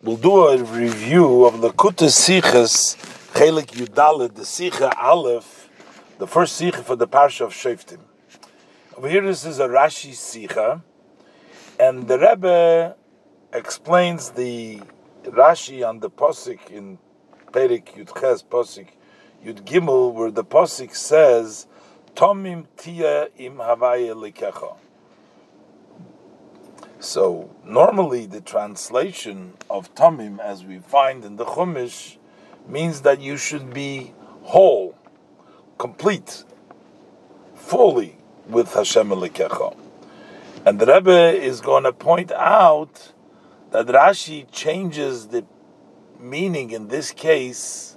We'll do a review of the Kutas Sichas, Chelik Yudalit, the Sicha Aleph, the first Sicha for the Parsha of Shoftim. Over here, this is a Rashi Sicha, and the Rebbe explains the Rashi on the Posik in Perik Yudches Posik Yud Gimel, where the Posik says, Tomim Tia im Havaya Likecha. So normally the translation of Tamim, as we find in the Chumash, means that you should be whole, complete, fully with Hashem Elikecha. And the Rebbe is going to point out that Rashi changes the meaning in this case,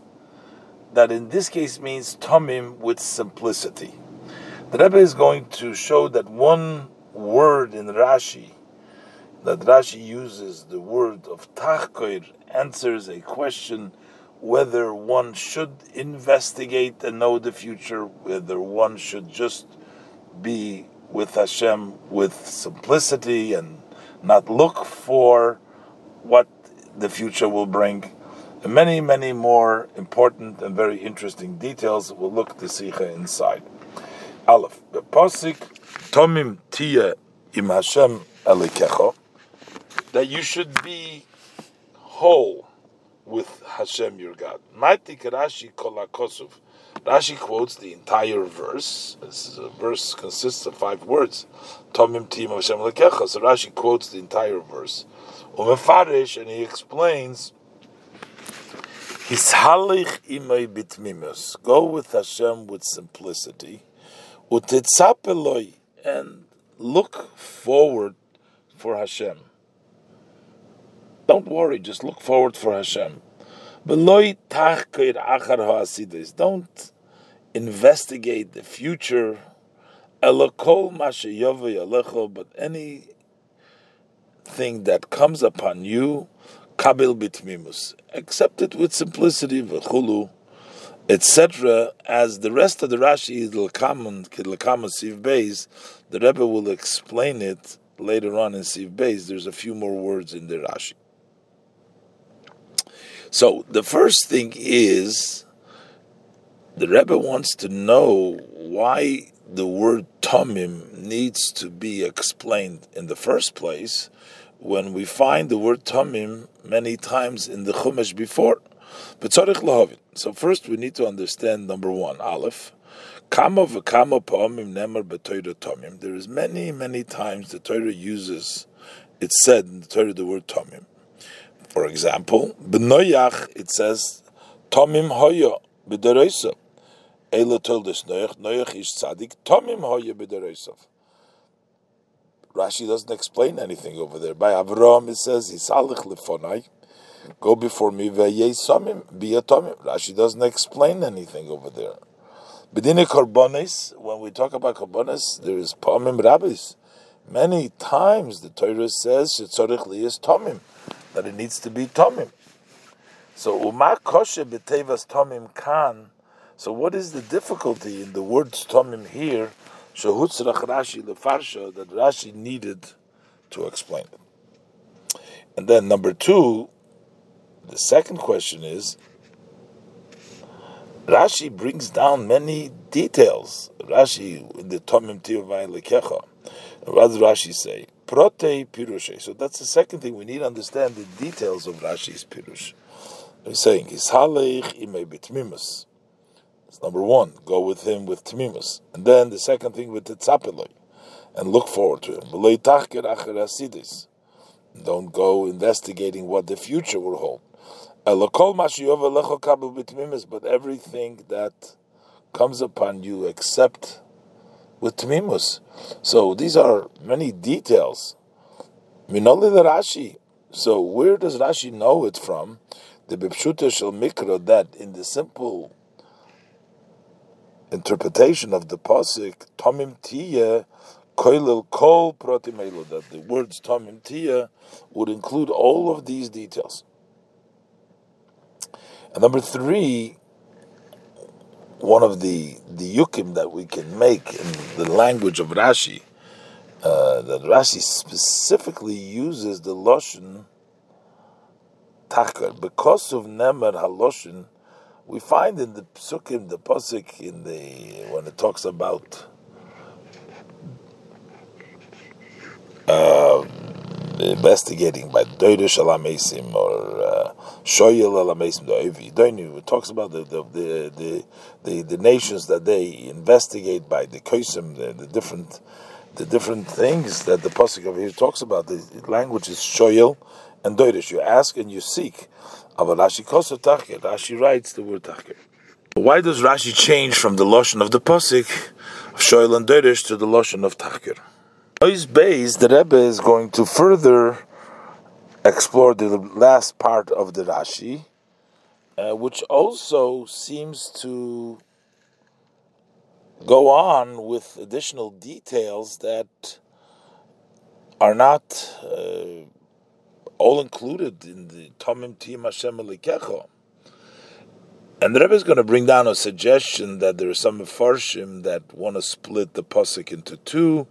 that in this case means Tamim with simplicity. The Rebbe is going to show that one word in Rashi that Rashi uses the word of tachkoir answers a question whether one should investigate and know the future, whether one should just be with Hashem with simplicity and not look for what the future will bring. And many, many more important and very interesting details. We'll look the Sikha inside. Aleph, the Posik, Tomim Tia im Hashem Elikecho that you should be whole with Hashem your God. Rashi Rashi quotes the entire verse. This verse consists of five words. Tomim tim Hashem. So Rashi quotes the entire verse. Umefarish, and he explains. Hishalich imay bitmimus. Go with Hashem with simplicity. Utitzapeloi, and look forward for Hashem. Don't worry, just look forward for Hashem. Don't investigate the future. But anything that comes upon you, kabil bitmimus, accept it with simplicity, v'chulu, etc. As the rest of the Rashi, siv beis, the Rebbe will explain it later on in siv beis. There's a few more words in the Rashi. So the first thing is the Rebbe wants to know why the word tomim needs to be explained in the first place when we find the word tomim many times in the Chumash before. But So first we need to understand number one, Aleph. Kama. There is many, many times the Torah uses, it said in the Torah the word tomim. For example, b'noyach it says tomim hoya b'dereisa. Ela told us Noach, Noach is tzaddik, tomim hoya b'dereisav. Rashi doesn't explain anything over there. By Avraham it says hisalich lefonai, go before me ve'yei samim tomim. Rashi doesn't explain anything over there. B'dine korbanis, when we talk about korbanis, there is pomim rabbis. Many times the Torah says shetzorich liyas tomim that it needs to be tomim. So uma kosher b'tevas tomim kan. So what is the difficulty in the words tomim here? Shehutzrach Rashi lefarsha that Rashi needed to explain it. And then number two, the second question is Rashi brings down many details. Rashi in the Tomim Tivavai Lekecha. What does Rashi say? Prote Pirushe. So that's the second thing we need to understand the details of Rashi's Pirush. He's saying, Ishalech ime bitmimus. That's number one. Go with him with tmimus. And then the second thing with tzapeloi. And look forward to him. Don't go investigating what the future will hold. But everything that comes upon you except with Tmimus. So these are many details. Minoli Rashi. So where does Rashi know it from? The Bipshuta Shel Mikra that in the simple interpretation of the Pasik, Tomim Tiya, Koilil Kol Protimelo, that the words Tomim Tiya would include all of these details. And number three, one of the the yukim that we can make in the language of Rashi, uh, that Rashi specifically uses the lashon Tachker. Because of Nemer Haloshin, we find in the Psukim, the Pasuk, in the when it talks about uh, investigating by Doidish Alamesim or uh, Shoyel Alamesim Doivi. It talks about the the, the the, the, nations that they investigate by the Kosim, the, the different the different things that the pasuk over here talks about. The language is shoyel and doirish. You ask and you seek. Aber Rashi tachker. Rashi writes the word tachker. Why does Rashi change from the lashon of the pasuk of shoyel and doirish to the lashon of tachker? Ois Beis, the Rebbe is going to further explore the last part of the Rashi, uh, which also seems to go on with additional details that are not uh, all included in the Tomim Tim Hashem. And the Rebbe is going to bring down a suggestion that there are some Mefarshim that want to split the Pasuk into two,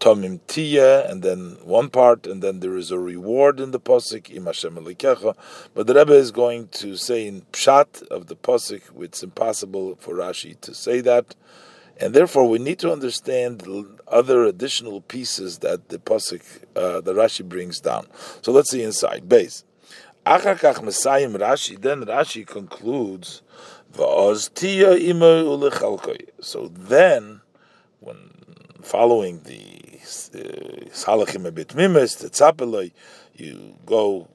Tomim Tia, and then one part, and then there is a reward in the Pasuk, Im Hashem Elikecha. But the Rebbe is going to say in Pshat of the Pasuk, it's impossible for Rashi to say that, and therefore we need to understand other additional pieces that the pasuk, uh, the Rashi brings down. So let's see inside base. Achakach Messiah Rashi. Then Rashi concludes, "Va'oz tia So then, when following the salachim a bit the tzapeloi, you go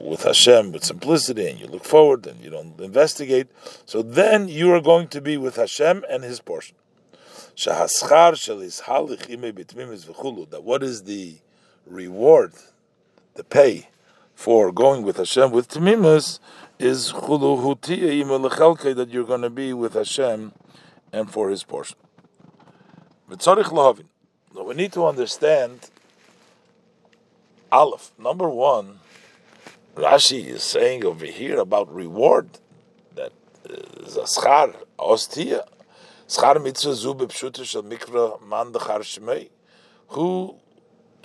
with Hashem with simplicity and you look forward and you don't investigate, so then you are going to be with Hashem and His portion. That what is the reward, the pay for going with Hashem with Tmimus is that you're going to be with Hashem and for His portion. Now we need to understand Aleph. Number one, Rashi is saying over here about reward that uh, zaschar ostia schar mitzvah zu bepshuta shel mikra man. Who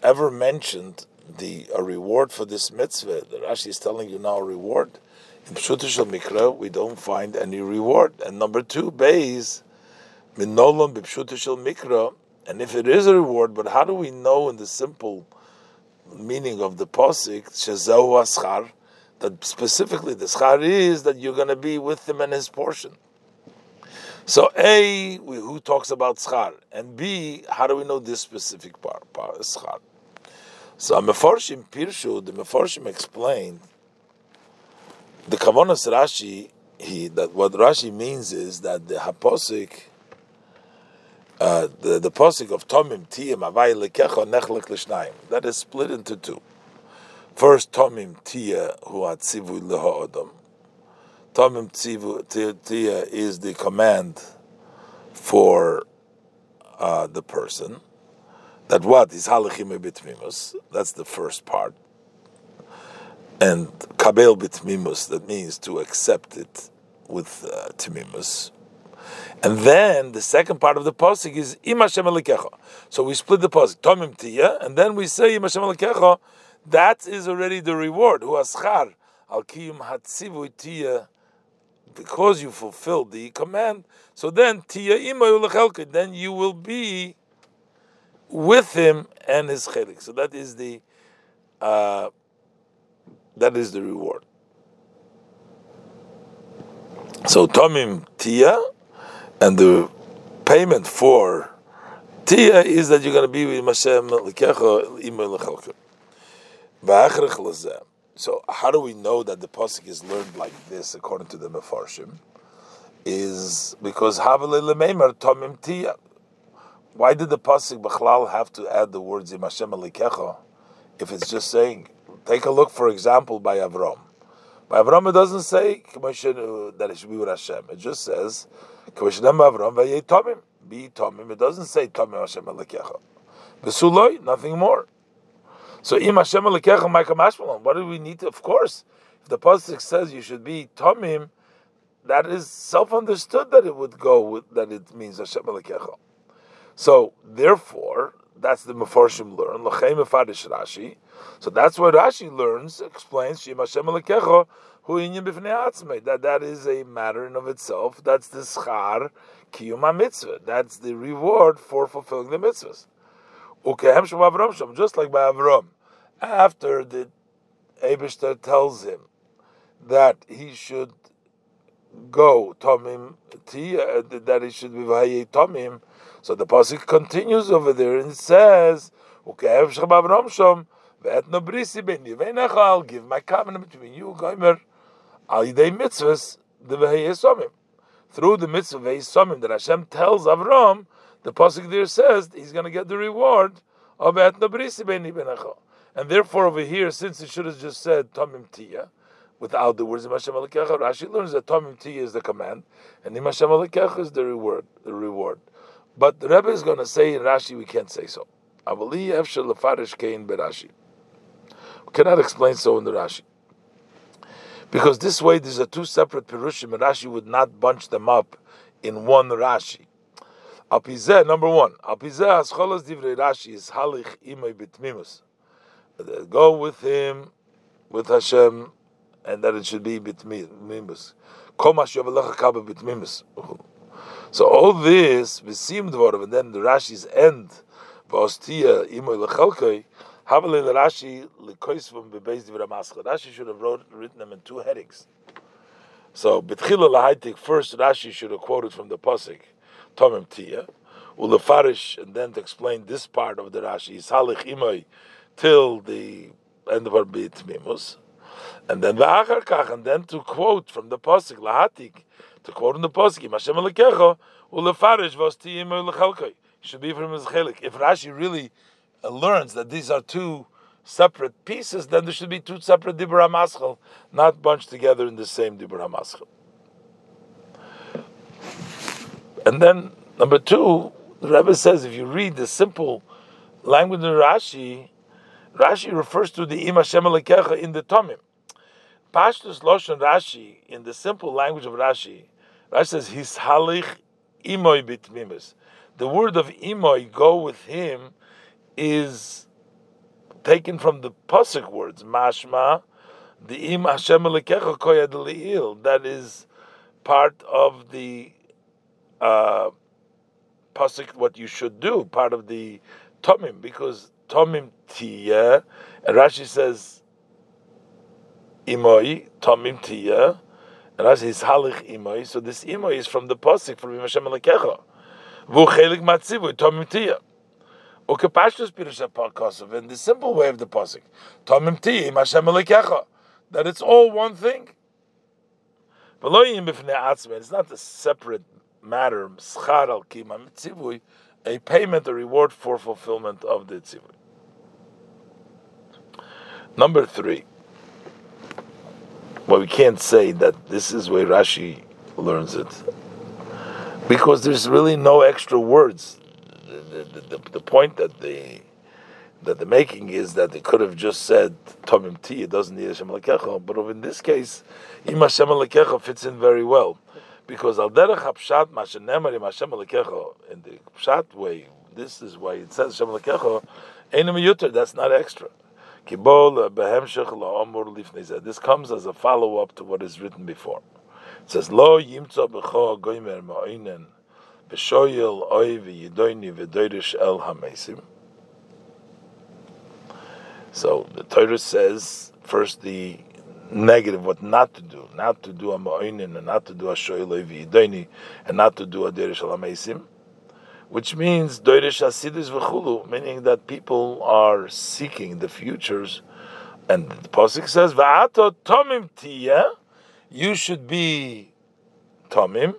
ever mentioned the a reward for this mitzvah? The Rashi is telling you now a reward. In pshuta shel mikra, we don't find any reward. And number two, beis minolam bepshuta shel mikra. And if it is a reward, but how do we know in the simple meaning of the posik aschar that specifically the schar is that you're going to be with him and his portion. So A, who talks about schar, and B, how do we know this specific part, part schar? So Meforshim Pirshu, the Meforshim explained the Kavonas Rashi. He that what Rashi means is that the haposik uh, the, the posik of Tomim Tiyim Lekecha Nechlek Lishnayim. That is split into two. First, Tomim Tia Hu Atzivu Lehoodam. Tomim Tia is the command for uh, the person. That what is halachim bitmimus. That's the first part. And kabel bitmimus. That means to accept it with uh, timimus. And then the second part of the pasuk is Im Hashem So we split the pasuk Tomim Tia, and then we say Im Hashem That is already the reward. Hu aschar al kiyum Tia, because you fulfilled the command. So then Tia Ima then you will be with him and his chelik. So that is the uh, that is the reward. So Tomim Tia and the payment for Tia is that you're going to be with Hashem So how do we know that the pasuk is learned like this according to the Mefarshim? Is because Havale Tomim Tia. Why did the pasuk Bechlal have to add the words Im Hashem if it's just saying? Take a look, for example, by Avram. Avram, doesn't say that it should be with Hashem. It just says Avram Be Tomim. It doesn't say Tomim Hashem Alekecha. Besuloi, nothing more. So Im Hashem Alekecha Maika Mashmalon. What do we need to? Of course, if the pasuk says you should be Tomim, that is self-understood that it would go with that it means Hashem Alekecha. So therefore, that's the Mefarshim learn. Lachem Rashi. So that's what Rashi learns, explains Shema Hashem Alekecha, hu inyan b'fnei That that is a matter in of itself. That's the schar kiyuma mitzvah. That's the reward for fulfilling the mitzvahs. Ukehem shem shem, just like by Avram. After the Abishter tells him that he should go Tomim Tia, uh, that he should be Vahaye Tomim. So the pasuk continues over there and says, "Ukev Shabab Romshom ve'etno brisi beni ve'necha." I'll give my covenant between you, Gomer, al mitzvahs the Vahaye Somim. Through the mitzvah Vahaye Somim that Hashem tells Avram, the pasuk there says he's going to get the reward of etno brisi beni. And therefore, over here, since it should have just said Tomim Tia without the words Hashem Alekecha. Rashi learns that Tomim Ti is the command, and Im Hashem Alekecha is the reward. The reward. But the Rebbe is going to say in Rashi we can't say so. Avali Efshel Lefarish Kein Berashi. Cannot explain so in the Rashi. Because this way these are two separate Perushim, and Rashi would not bunch them up in one Rashi. Alpizeh, number one. Alpizeh Ascholas Divrei Rashi is Halich Imay Bitmimus. Go with him, with Hashem, and that it should be bitmimus. bitmimus. So all this v'sim dvorav, and then the Rashi's end v'ostia imoy lechalkei. Havale Rashi lekoisvam bebeis. Rashi should have wrote, written them in two headings. So betchila lahaitik first Rashi should have quoted from the pasuk Tomim Tia, ulefarish, and then to explain this part of the Rashi Salich imoy till the end of our bitmimus. And then v'achar kach, and then to quote from the pasuk lahatik, to quote in the pasuk, Hashem alekecha ulefarish v'ostiyim ulechalkei. Should be from his chelik. If Rashi really learns that these are two separate pieces, then there should be two separate dibra maschel, not bunched together in the same dibra maschel. And then number two, the Rebbe says if you read the simple language of Rashi, Rashi refers to the Im Hashem in the Tomim. Pashtus Loshon Rashi, in the simple language of Rashi, Rashi says, His halich imoy bitmimus. The word of imoy, go with him, is taken from the Pasuk words, mashma, the im Hashem lekecha koyad. That is part of the uh, Pasuk, what you should do, part of the Tomim, because Tomim Tiyah, and Rashi says, imoi tomim tia, and as his halich imoi. So this imoi is from the pasuk from Hashem Alekecha. Vu chelik matzivu tomim tia. Ukepashtus pirush apakosov in the simple way of the pasuk tomim Hashem Alekecha. That it's all one thing. It's not a separate matter. A payment, a reward for fulfillment of the tzivui. Number three. Well, we can't say that this is where Rashi learns it because there's really no extra words. The, the, the, the point that they that the making is that they could have just said Tomim Ti, it doesn't need Hashem Lekecha, but in this case, Im Hashem Lekecha fits in very well. Because Al Derech HaPshat Mashenemar Hashem Lekecha, in the Pshat way, this is why it says Hashem Lekecha, Einem Yuter, that's not extra. This comes as a follow up to what is written before. It says, Lo yimtza b'cho goymer ma'oinen oy el hamesim. So the Torah says first the negative, what not to do, not to do a ma'oinen and not to do a shoyel oy v'yidoyni and not to do a doyrish el hamesim which means doirish asidus v'chulu, meaning that people are seeking the futures. And the pasuk says, "Va'ato tomim tia," you should be tomim,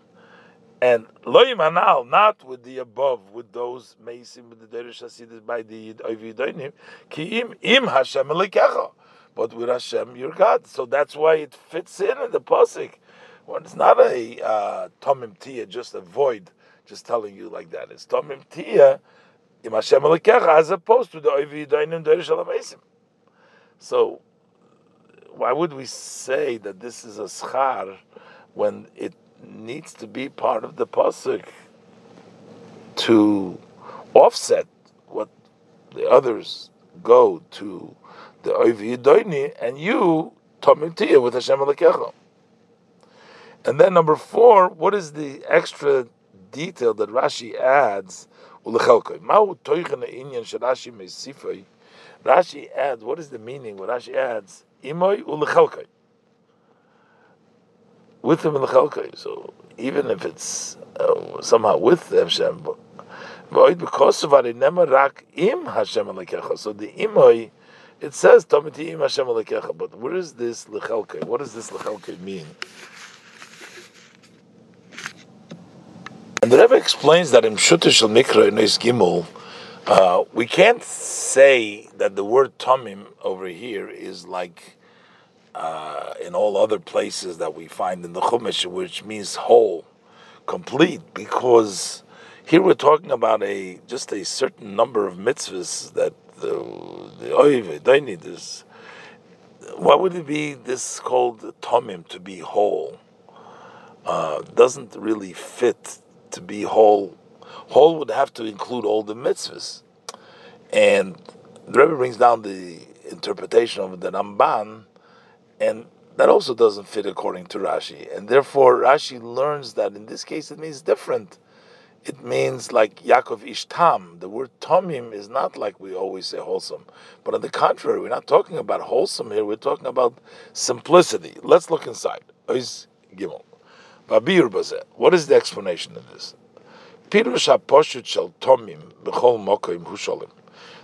and loyim anal, not with the above, with those meisim with the doirish asidus by the oividoinim, ki im im Hashem elikecha, but with Hashem your God. So that's why it fits in in the pasuk. Well, it's not a uh, tomim tia, just a void just telling you like that. It's Tomim Tia Im Hashem as opposed to the Oivi Yidoinim Doirish So, why would we say that this is a schar when it needs to be part of the pasuk to offset what the others go to the Yidoini, and you Tomim with Hashem Alekecha. And then number four, what is the extra detail that Rashi adds? Rashi adds, what is the meaning? What Rashi adds. With them in the chelkai. So even if it's uh, somehow with the Hashem, but because of it, rak im Hashem alekecha. So the imoy, it says tamiti im Hashem alekecha. But where is this lechelkai? What does this lechelkai mean? And the Rebbe explains that in Shutish Mikra in Gimel, uh, we can't say that the word Tomim over here is like uh, in all other places that we find in the Chumash, which means whole, complete, because here we're talking about a just a certain number of mitzvahs that the the this. Why would it be this called tomim to be whole? Uh, doesn't really fit to be whole, whole would have to include all the mitzvahs. And the Rebbe brings down the interpretation of the Ramban, and that also doesn't fit according to Rashi. And therefore, Rashi learns that in this case it means different. It means like Yaakov Ishtam. The word Tomim is not like we always say wholesome. But on the contrary, we're not talking about wholesome here, we're talking about simplicity. Let's look inside. What is the explanation of this?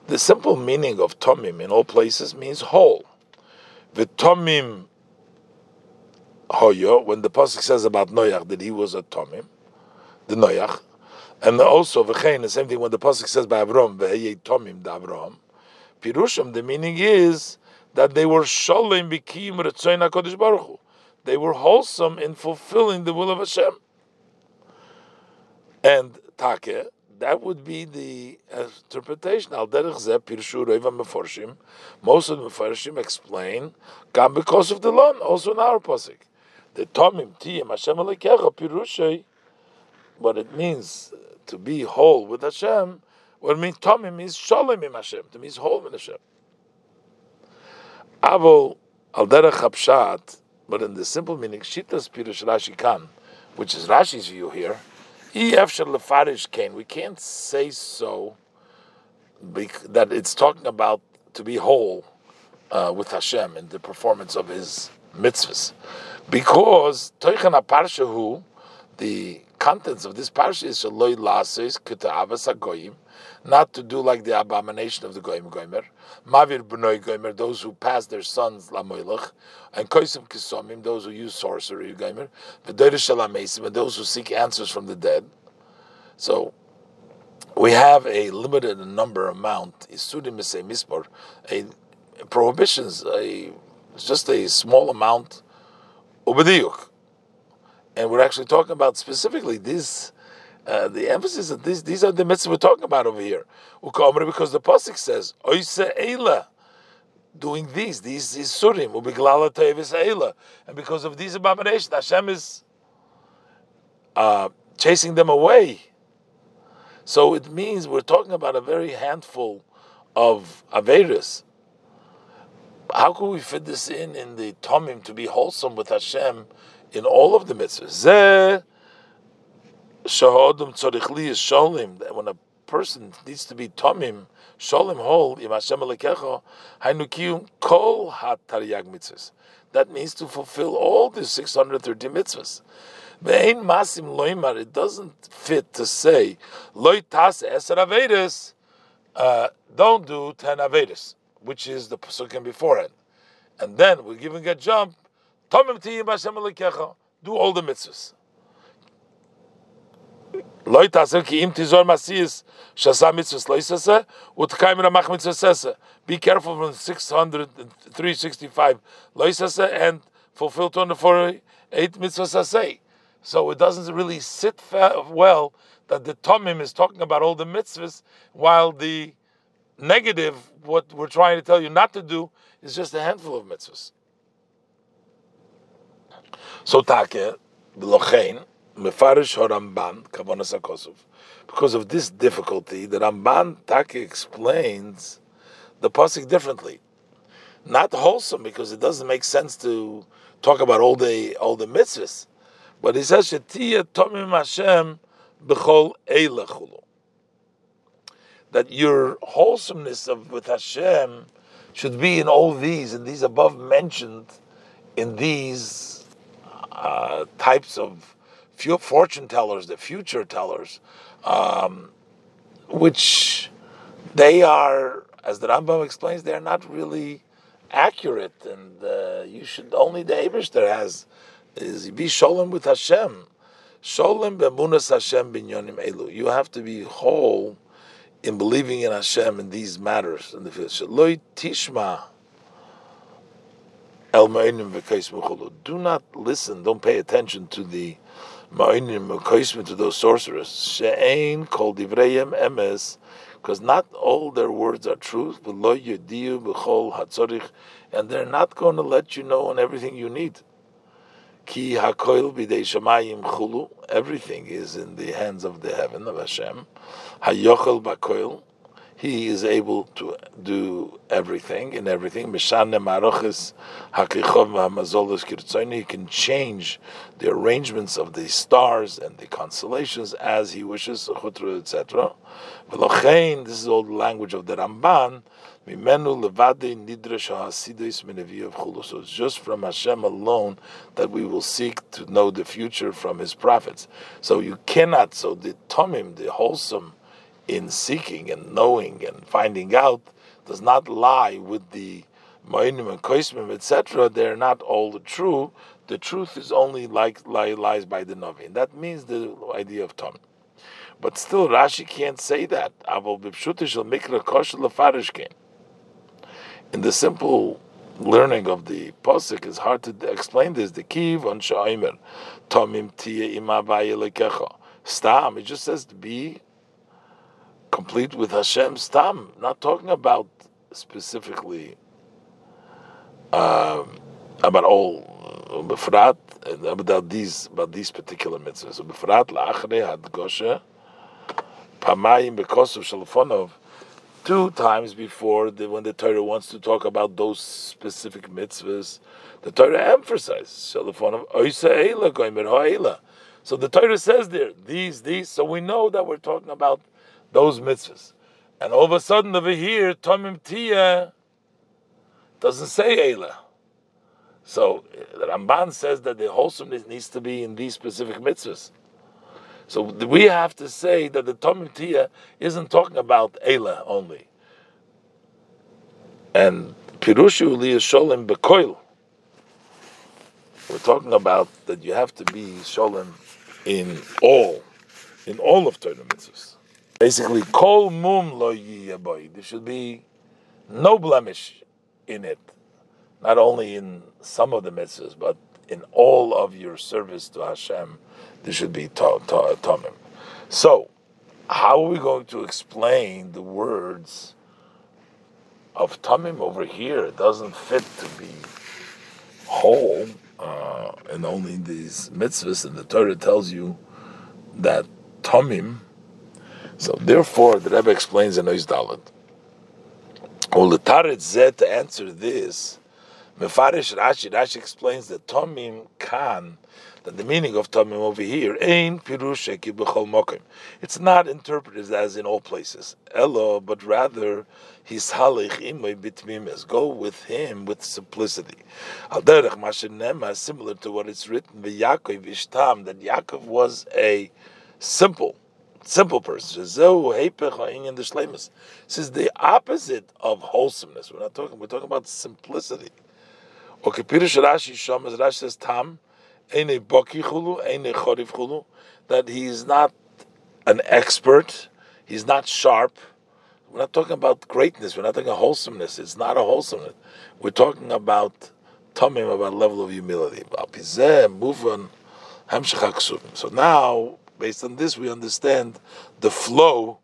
The simple meaning of tomim in all places means whole. The tomim hoyo, when the pasuk says about Noach that he was a tomim, the Noach, and also v'chein the same thing when the pasuk says by Avram v'heyei tomim da Avram. Pirushim, the meaning is that they were sholem bikim retzoyin Hakadosh Baruch Hu they were wholesome in fulfilling the will of Hashem. And take, that would be the interpretation. Al derech zeh pirshu roiva meforshim. Most of the meforshim explain, gam because of the law, also in our pasuk. The tomim tiyim Hashem alekecha pirushay. What it means to be whole with Hashem. What it means tomim means shalom in Hashem. It means whole in Hashem. Avol al derech hapshat but in the simple meaning, Shitas Pirush Rashi Kan, which is Rashi's view here. We can't say so that it's talking about to be whole uh, with Hashem in the performance of His mitzvahs, because Toichan Aparshahu, the contents of this parsha is Shaloi Agoyim, not to do like the abomination of the Goyim Goymer, Mavir B'noi Goymer, those who pass their sons Lamoilach, and Koisim Kisomim, those who use sorcery Goymer, V'doirish Shalamesim, and those who seek answers from the dead. So, we have a limited number amount, Isudim Mispor, a prohibitions, a just a small amount, Ubadiyuk. And we're actually talking about specifically these uh, the emphasis of these these are the mitzvahs we're talking about over here. Because the pasuk says, "Oise eila," doing these these is surim ubiglala tevis eila, and because of these abominations, Hashem is uh, chasing them away. So it means we're talking about a very handful of averis. How can we fit this in in the tomim to be wholesome with Hashem in all of the mitzvahs? Shahodum tzorich li is sholim. That when a person needs to be tomim, sholim whole, im Hashem alekecho, hainukiyum kol hatariyag mitzvahs. That means to fulfill all the 630 mitzvahs. Ve'ein masim loimar, it doesn't fit to say, loy tas eser avedis, uh, don't do 10 avedis, which is the pasukim beforehand. And then we're giving a jump, tomim do all the mitzvahs. Loy taser ki im tizor masis shasa mitzvahs loisase utkaim ramach mitzvahsese. Be careful from 600 365 loisase and fulfill 248 mitzvahs So it doesn't really sit well that the Tomim is talking about all the mitzvahs while the negative, what we're trying to tell you not to do, is just a handful of mitzvahs. So take, the lochein, Mefarish Ramban Kavanas Akosov. Because of this difficulty, the Ramban Taki explains the pasuk differently. not wholesome because it doesn't make sense to talk about all the all the mitzvahs. But he says Shetia Tomim Hashem B'chol Eilachulu. That your wholesomeness of with Hashem should be in all these and these above mentioned in these uh, types of fortune tellers, the future tellers, um, which they are, as the Rambam explains, they are not really accurate, and uh, you should only the Eibushter has is be sholem with Hashem, sholem bemunas Hashem binyonim elu. You have to be whole in believing in Hashem in these matters. In the Shaloi tishma Do not listen. Don't pay attention to the ma'inim to those sorcerers. She'ein kol divrayim emes because not all their words are truth, and they're not going to let you know on everything you need. Ki hakoil b'dei shamayim chulu. Everything is in the hands of the heaven of Hashem. Hayochel bakoil he is able to do everything and everything. He can change the arrangements of the stars and the constellations as he wishes, etc. This is all the language of the Ramban. So it's just from Hashem alone that we will seek to know the future from His prophets. So you cannot. So the Tomim, the wholesome in seeking and knowing and finding out does not lie with the Ma'inim and Koismim, etc. They're not all true. The truth is only like lie, lies by the Navi. And that means the idea of Tom. But still, Rashi can't say that. In the simple learning of the posik, it's hard to explain this. The kiv on sha'imer, tomim tia ima Stam. It just says to be complete with Hashem's tam. Not talking about specifically um, about all befrat and about these about these particular mitzvahs. So befrat laachre had gosha pamayim because of shalafonov two times before the, when the Torah wants to talk about those specific mitzvahs, the Torah emphasizes shalafonov oisa eila goimer ha'ela. So the Torah says there these these. So we know that we're talking about those mitzvahs. And all of a sudden over here, Tomim Tia doesn't say Eila. So the Ramban says that the wholesomeness needs to be in these specific mitzvahs. So we have to say that the Tomim Tia isn't talking about Eila only. And Pirushu Sholem Bekoil. We're talking about that you have to be Sholem in all, in all of Torah mitzvahs. Basically, kol mum lo boy. There should be no blemish in it, not only in some of the mitzvahs, but in all of your service to Hashem. There should be tomim. So, how are we going to explain the words of tamim over here? It doesn't fit to be whole, uh, and only these mitzvahs. And the Torah tells you that tamim so therefore, the Rebbe explains in Ois Dalet. Uletaret Zeh to answer this, Mefarish Rashi, Rashi explains that Tomim Kan, that the meaning of Tomim over here, Ein Pirusheki B'chol Mokim. It's not interpreted as in all places. Elo, but rather, His Halich Imoy Bitmimes. Go with him with simplicity. Al Derech similar to what it's written, V'Yakov Ishtam, that Yaakov was a simple simple person. This is the opposite of wholesomeness. We're not talking. We're talking about simplicity. Okay, Pirush Rashi Shamas Rashi says Tam, Eine Boki Chulu, Eine Chorif Chulu, that he's not an expert, he's not sharp. We're not talking about greatness. We're not talking about wholesomeness. It's not a wholesomeness. We're talking about tamim, about level of humility. So now Based on this, we understand the flow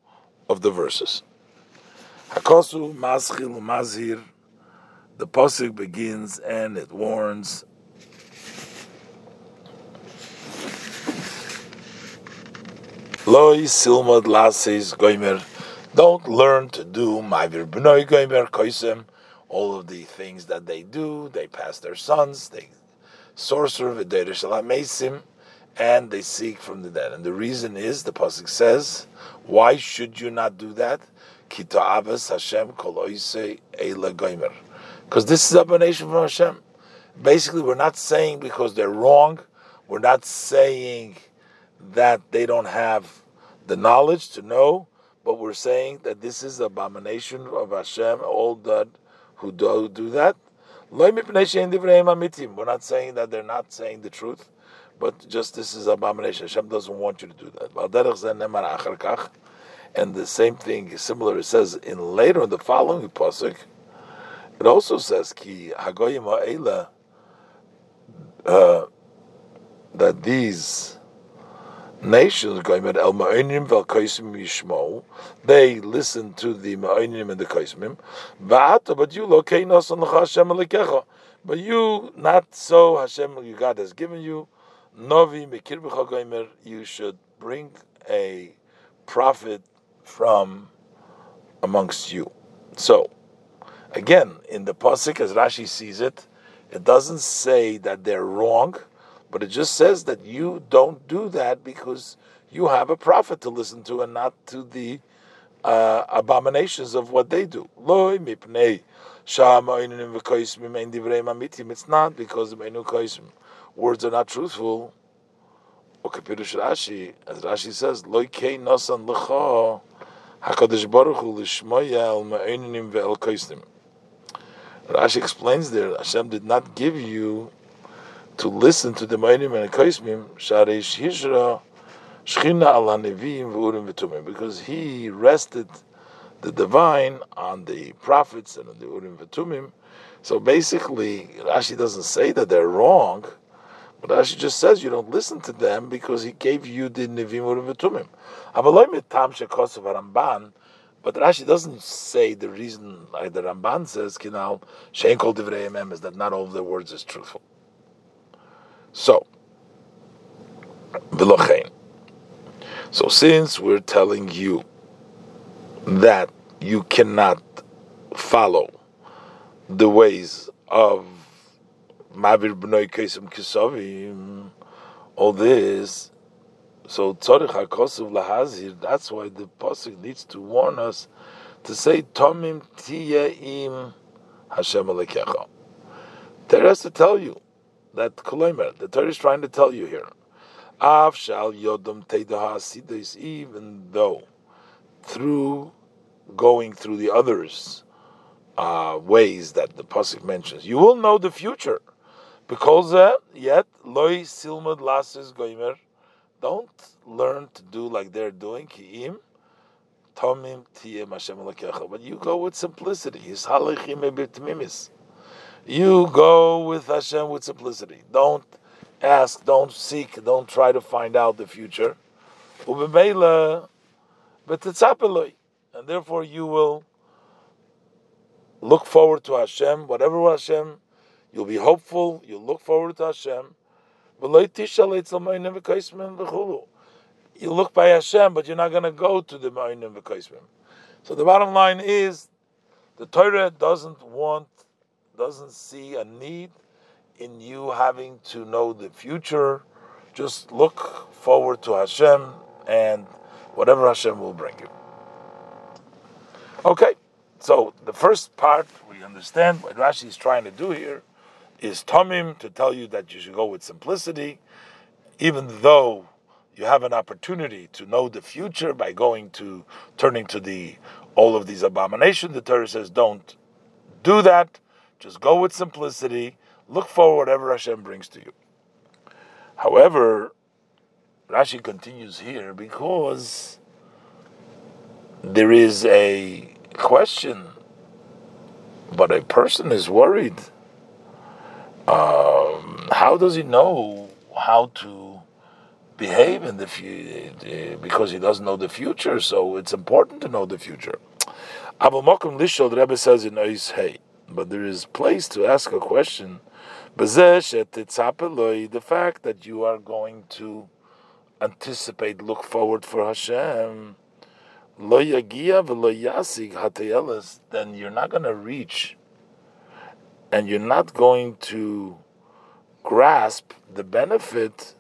of the verses. The pasuk begins and it warns. Loi silmad lasis goimer. Don't learn to do ma'vir b'noi goimer koisem all of the things that they do. They pass their sons, they sorcerer, mesim, and they seek from the dead. And the reason is, the Pasuk says, why should you not do that? Hashem Because this is abomination from Hashem. Basically, we're not saying because they're wrong, we're not saying that they don't have the knowledge to know, but we're saying that this is abomination of Hashem, all that who do, do that. We're not saying that they're not saying the truth, but just this is abomination. Hashem doesn't want you to do that. And the same thing, similar, it says in later in the following pasuk. It also says ki hagoyim uh, that these nations el ma'onim vel kaisim yishmo. They listen to the ma'onim and the kaisimim. Va'ata, but you lokeinos on the Hashem alekecha. But you, not so Hashem, your God has given you. Novi mekirbecha goimer. You should bring a prophet from amongst you. So, again, in the pasuk as Rashi sees it, it doesn't say that they're wrong but it just says that you don't do that because you have a prophet to listen to and not to the uh, abominations of what they do. It's not because the words are not truthful. As Rashi says, Rashi explains there, Hashem did not give you to listen to the Ma'inim and the Kaismim, Sharesh Hishra, Shchina ala Nevim v'urim v'tumim, because he rested the divine on the prophets and on the Urim v'tumim. So basically, Rashi doesn't say that they're wrong, but Rashi just says you don't listen to them because he gave you the Nevim Urim v'tumim. Tam shekosev a ramban, but Rashi doesn't say the reason, like the Ramban says, Kinal, Shein Kol Divrei is that not all of the words is truthful. So, v'lochein. So since we're telling you that you cannot follow the ways of Mavir B'noi Kesem Kisavim, all this, so Tzorich HaKosuv Lahazir, that's why the Pasuk needs to warn us to say, Tomim Tiyaim Hashem Alekecha. There has to tell you that Koloimer, the Torah is trying to tell you here. Av shal yodom teidahas even though through going through the others uh, ways that the pasuk mentions, you will know the future. Because uh, yet loy silmud lasis goimer, don't learn to do like they're doing kiim. Tomim tiyem Hashem But you go with simplicity. His halachim ebitmimis. You go with Hashem with simplicity. Don't ask, don't seek, don't try to find out the future. And therefore you will look forward to Hashem, whatever Hashem, you'll be hopeful, you'll look forward to Hashem. You look by Hashem, but you're not going to go to the Ma'inim v'kaismim. So the bottom line is, the Torah doesn't want doesn't see a need in you having to know the future. Just look forward to Hashem and whatever Hashem will bring you. Okay, so the first part we understand what Rashi is trying to do here is Tomim to tell you that you should go with simplicity, even though you have an opportunity to know the future by going to turning to the all of these abominations. The Torah says don't do that. Just go with simplicity. Look for whatever Hashem brings to you. However, Rashi continues here because there is a question, but a person is worried. Um, how does he know how to behave in the future? Because he doesn't know the future, so it's important to know the future. Abu Mokum Lishol, the Rebbe says in Ois but there is place to ask a question. The fact that you are going to anticipate, look forward for Hashem, then you're not going to reach and you're not going to grasp the benefit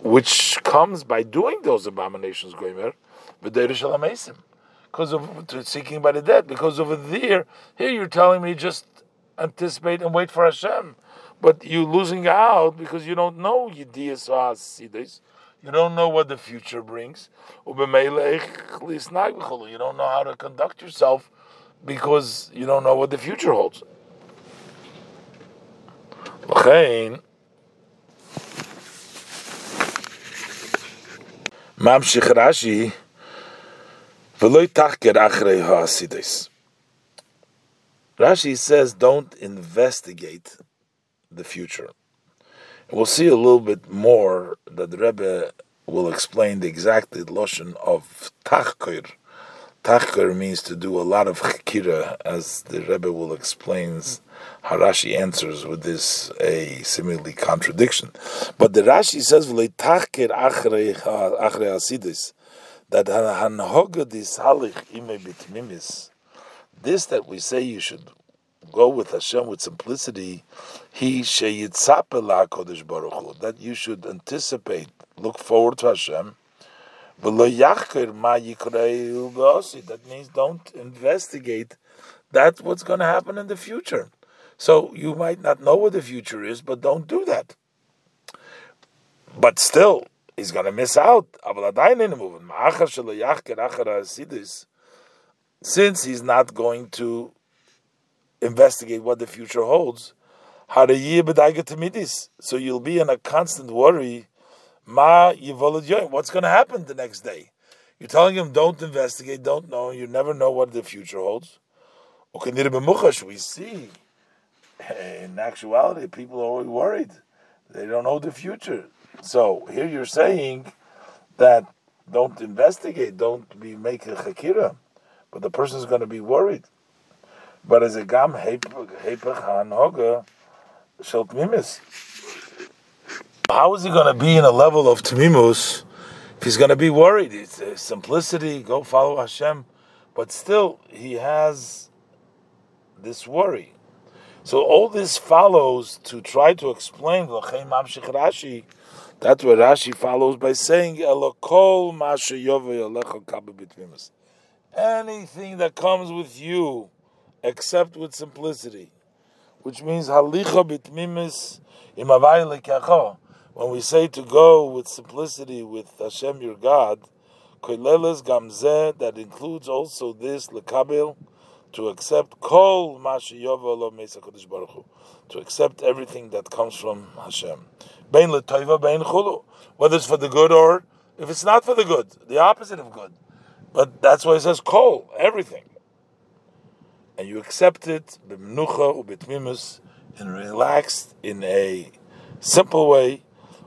which comes by doing those abominations, Goimer, because of seeking by the dead. Because over there, here you're telling me just anticipate and wait for Hashem, but you're losing out because you don't know Yediyas You don't know what the future brings. You don't know how to conduct yourself because you don't know what the future holds. Mamshich Rashi, Rashi says, don't investigate the future. We'll see a little bit more that the Rebbe will explain the exact loshen of tachker. Tachker means to do a lot of chikira, as the Rebbe will explains Harashi answers with this a seemingly contradiction. But the Rashi says, "V'leitachker achrei asidis," that hanhoga dishalich ime bitmimis. This that we say you should go with Hashem with simplicity, he sheyitzapela kodesh baruch Hu, that you should anticipate, look forward to Hashem. That means don't investigate that's what's going to happen in the future. So you might not know what the future is, but don't do that. But still, he's going to miss out. Since he's not going to investigate what the future holds, so you'll be in a constant worry. What's going to happen the next day? You're telling him, don't investigate, don't know, you never know what the future holds. We see in actuality, people are always worried. They don't know the future. So here you're saying that don't investigate, don't be make a chakira, but the person is going to be worried. But as a gam hepech shel tmimus, how is he going to be in a level of tmimus if he's going to be worried? It's uh, simplicity, go follow Hashem, but still he has this worry. So all this follows to try to explain. That's what Rashi follows by saying Anything that comes with you, except with simplicity, which means halicha bitmimis When we say to go with simplicity with Hashem your God, that includes also this lekabil to accept kol baruch to accept everything that comes from Hashem. Whether it's for the good or if it's not for the good, the opposite of good. But that's why it says kol, everything. And you accept it, b'mnucha ubitmimus, in relaxed, in a simple way,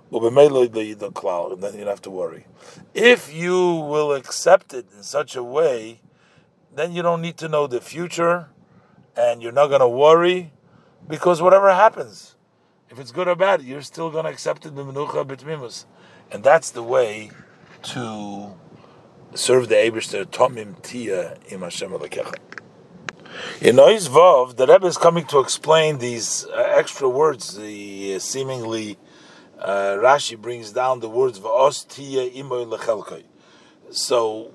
and then you don't have to worry. If you will accept it in such a way then you don't need to know the future and you're not going to worry because whatever happens, if it's good or bad, you're still going to accept it b'tmimus. And that's the way to serve the Eberster Tomim Tia im Hashem. In Ois Vav, the Rebbe is coming to explain these uh, extra words, the uh, seemingly uh, Rashi brings down the words Va'os Tia Imoy Lechelkoi. So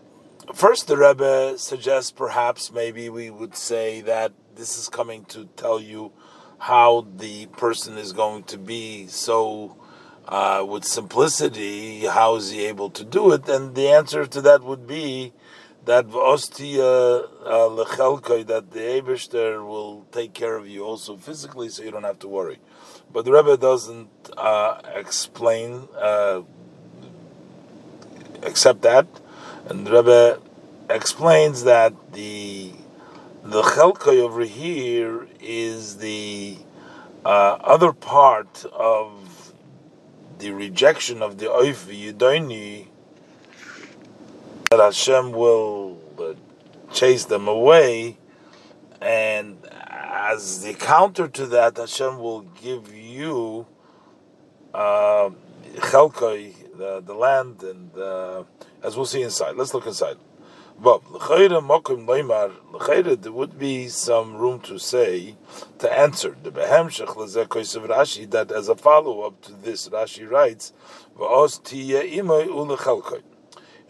First, the Rebbe suggests perhaps maybe we would say that this is coming to tell you how the person is going to be so uh, with simplicity. How is he able to do it? And the answer to that would be that ostia uh, lechelkoi that the Eberster will take care of you also physically, so you don't have to worry. But the Rebbe doesn't uh, explain uh, except that. And the Rebbe explains that the the chelkai over here is the uh, other part of the rejection of the oif yudoni that Hashem will uh, chase them away, and as the counter to that, Hashem will give you uh, the, the land, and uh, as we'll see inside. Let's look inside. But there would be some room to say, to answer. The Rashi that as a follow up to this, Rashi writes,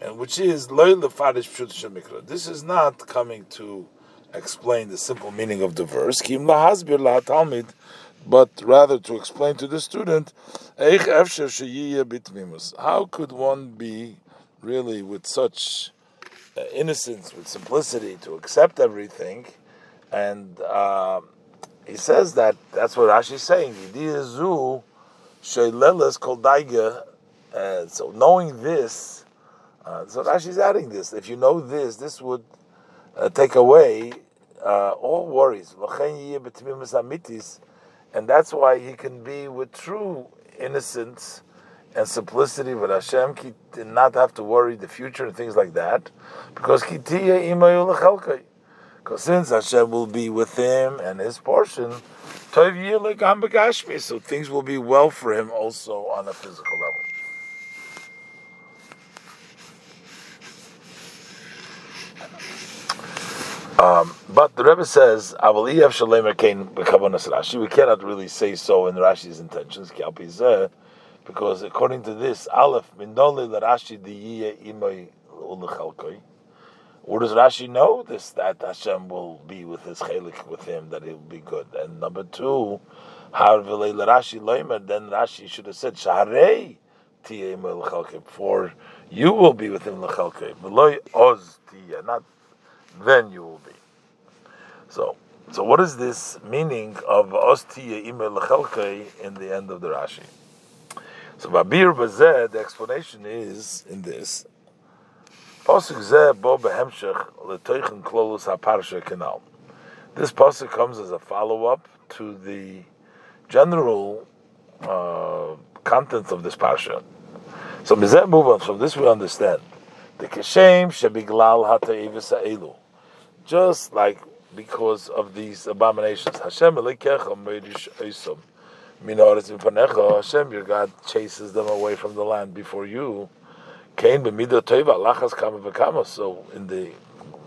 and which is This is not coming to explain the simple meaning of the verse, kim lahasbir lahatalmid but rather to explain to the student, how could one be really with such uh, innocence, with simplicity, to accept everything. And uh, he says that that's what Rashi is saying. Uh, so knowing this, uh, so Rashi is adding this. If you know this, this would uh, take away uh, all worries. And that's why he can be with true innocence and simplicity with Hashem, he did not have to worry the future and things like that, because because since Hashem will be with him and his portion, so things will be well for him also on a physical level. Um, but the Rebbe says, We cannot really say so in Rashi's intentions because according to this, Aleph Mindole Rashi Diye Imoy Ulechalkoi. Where does Rashi know this? That Hashem will be with his chelik with him, that will be good. And number two, how Rashi Loimer, then Rashi should have said Shaharei Tiye Imoy Lechalkoi. For you will be with him Lechalkoi. Veloy Oz Tiye, not then you will be. So, so what is this meaning of Oz Tiye Imoy Lechalkoi in the end of the Rashi? So Babir Bazeh, the explanation is in this. Pasuk Zeh Bo Behemshech Letoichen Klolus HaParsha Kanal. This pasuk comes as a follow-up to the general uh, contents of this parsha. So Mizeh move on. From this we understand the Keshem Shebiglal Hata'ivis Ha'elu. Just like because of these abominations, Hashem Elikecha Meirish Eisom. Hashem, your God chases them away from the land before you. Kain b'midah teva lachas kama v'kama. So in the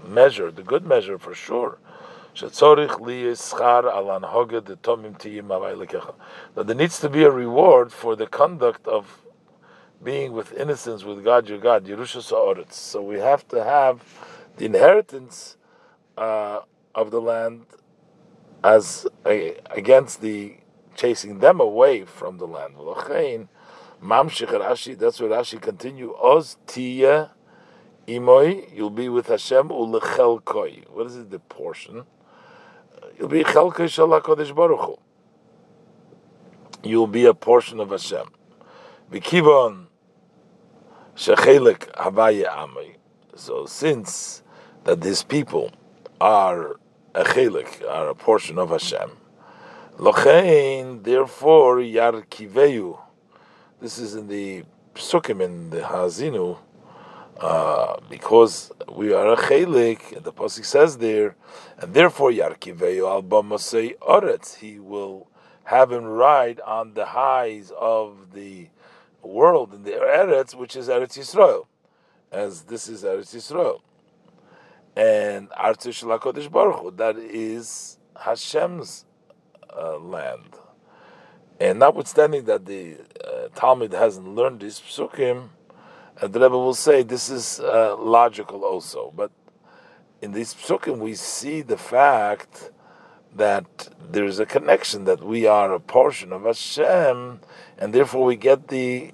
measure, the good measure for sure. Now there needs to be a reward for the conduct of being with innocence with God, your God. So we have to have the inheritance uh, of the land as against the chasing them away from the land. Mamshich Rashi, that's where Rashi continue. Oz tiya imoy, you'll be with Hashem ulechelkoi. What is it? The portion. You'll be chelkoi shalak kodesh baruch You'll be a portion of Hashem. B'kivon shechelik havaya amay. So since that these people are a chelik, are a portion of Hashem. Lochein, therefore, Yarkiveu. This is in the Psukim in the Hazinu, uh, because we are a chelik, and the pasuk says there, and therefore Yarkiveu al Bamasei Oretz. He will have him ride on the highs of the world in the Eretz, which is Eretz Yisrael, as this is Eretz Yisrael, and Artush Lakodesh Baruch that is Hashem's uh, land. And notwithstanding that the uh, Talmud hasn't learned these psukim, uh, the Rebbe will say this is uh, logical also. But in these psukim, we see the fact that there is a connection that we are a portion of Hashem, and therefore we get the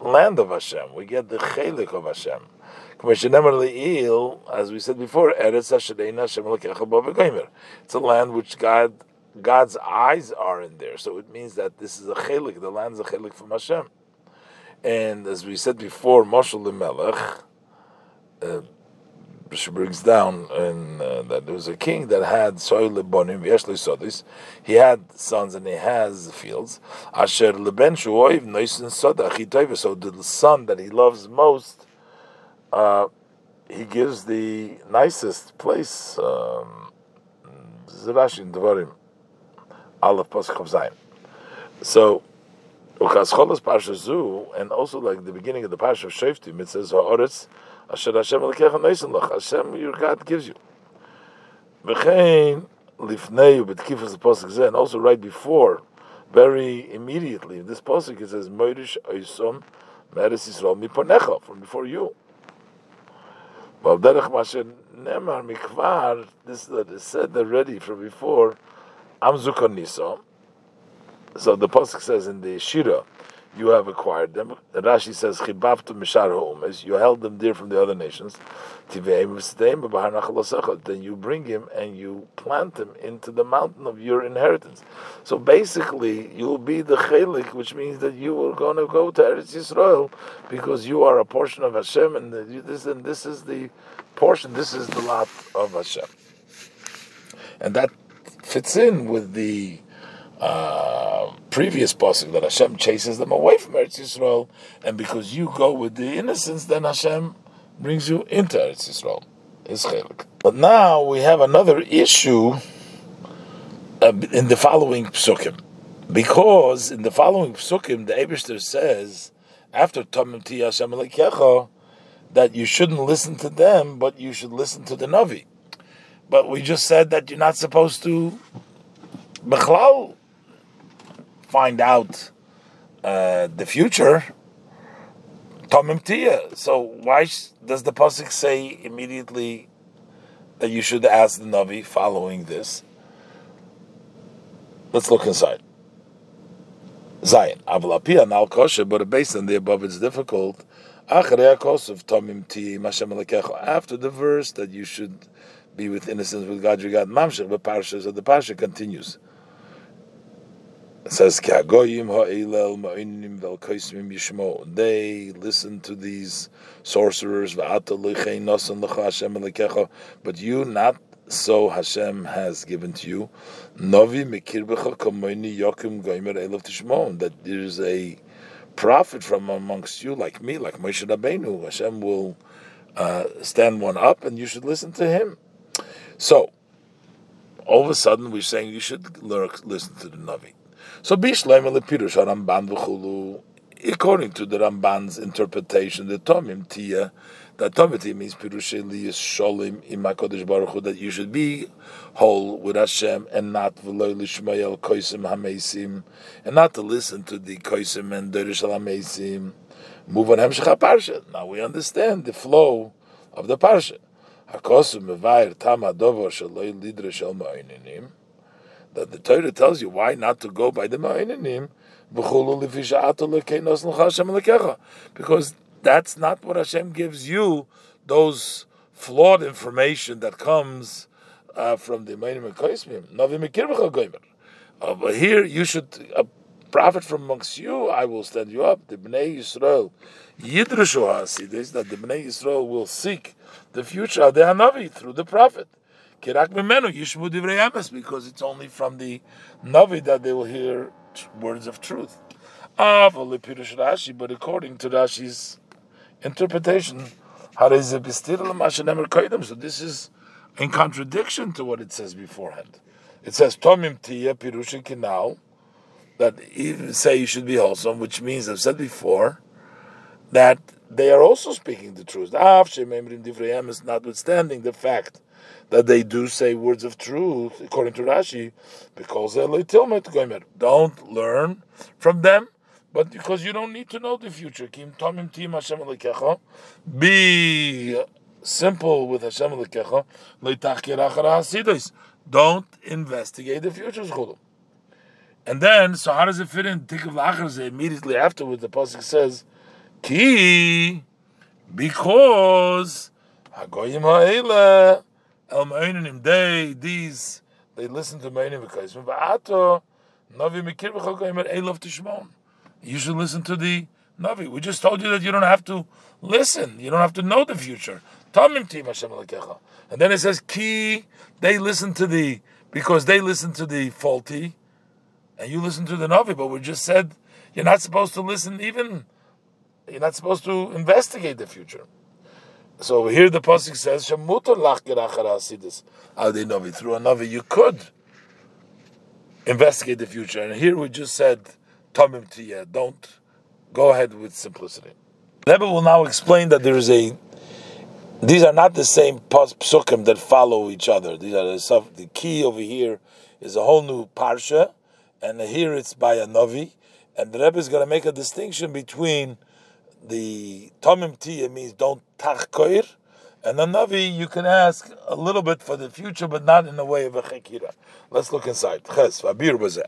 land of Hashem, we get the chelik of Hashem. As we said before, it's a land which God God's eyes are in there. So it means that this is a chelik, the land is a chelik from Hashem. And as we said before, Moshe Lemelech, uh, she brings down and uh, that there was a king that had sodis. He had sons and he has fields. Asher leben shuoiv sodach So the son that he loves most, uh, he gives the nicest place. Um, in Devarim. Aleph Pasuk of Zayin. So, Ukascholas Parsha Zu, and also like the beginning of the Parsha of Shoftim, it says Ha'oretz Asher Hashem Elokecha Neisen Lach. Hashem, your God, gives you. V'chein lifnei b'tkifas the pasuk zeh, and also right before, very immediately, this pasuk it says, Moirish Oisom Meres Yisrael Miponecha, from before you. But derech masher nemar mikvar, this is said already from before, Amzukon Niso. So the pasuk says in the Shira, you have acquired them. Rashi says, Chibavtu Mishar Ha'umes, you held them dear from the other nations. Then you bring him and you plant him into the mountain of your inheritance. So basically, you'll be the Chelik, which means that you are going to go to Eretz Yisrael because you are a portion of Hashem, and this, and this is the portion, this is the lot of Hashem. And that fits in with the uh, previous pasuk that Hashem chases them away from Eretz Yisrael, and because you go with the innocence, then Hashem brings you into Eretz Yisrael. But now we have another issue uh, in the following psukim, because in the following psukim the Eibushter says after Tamim Ti Hashem that you shouldn't listen to them, but you should listen to the Navi. But we just said that you're not supposed to find out uh, the future, Tomim Tia. So why does the pasuk say immediately that you should ask the Navi following this? Let's look inside. Zion. Avalapia now kosher, but based on the above, it's difficult. After the verse that you should be with innocence with God, your God, Mamshech, the parsha, so the parsha continues. It says, They listen to these sorcerers, but you not so Hashem has given to you. Novi That there is a prophet from amongst you, like me, like Moshe Rabbeinu. Hashem will uh, stand one up, and you should listen to him. So, all of a sudden, we're saying you should learn, listen to the Navi. So Bishleim Pirush Ramban v'chulu. According to the Ramban's interpretation, the Tomim Tia, that Tomim means Pirusheli is Sholim in Makodesh Baruch Hu, that you should be whole with Hashem and not v'loy lishmayel koisim hamesim, and not to listen to the koisim and derish hamesim. Move on Hemshech. Now we understand the flow of the Parsha. That the Torah tells you why not to go by the Ma'ininim, because that's not what Hashem gives you, those flawed information that comes uh, from the Ma'ininim Koismim. But here you should, a prophet from amongst you, I will stand you up. The Bnei Yisrael, Yidrishu this that the Bnei Yisrael will seek the future of the Hanavi through the prophet. Because it's only from the Navi that they will hear words of truth. But according to Rashi's interpretation, so this is in contradiction to what it says beforehand. It says Tomim Tiya Pirusha Kinal, that even say you should be wholesome, which means I've said before that they are also speaking the truth. Notwithstanding the fact that they do say words of truth, according to Rashi, because don't learn from them, but because you don't need to know the future. Be simple with Hashem Don't investigate the future. And then, so how does it fit in Tikv Lachar immediately afterwards? The pasuk says, "Ki," because Hagoyim Ha'ela El Ma'inim, they, these, they listen to Ma'inim V'kaisim. V'ato, Navi Mekir V'chokoyim Elov Tishmon. You should listen to the Navi. We just told you that you don't have to listen. You don't have to know the future. Tamim Tim Hashem And then it says, Ki, they listen to the, because they listen to the faulty, and you listen to the Navi, but we just said you're not supposed to listen even, you're not supposed to investigate the future. So here the pasuk says, "Shemutar lach novi." Through you could investigate the future, and here we just said, "Tamim tiyah." Don't go ahead with simplicity. Rebbe will now explain that there is a these are not the same psukim that follow each other. These are the. The key over here is a whole new parsha, and here it's by a novi, and the Rebbe is going to make a distinction between the tomim tia means don't tachkoir, and the navi you can ask a little bit for the future, but not in the way of a chekira. Let's look inside. Ches vabir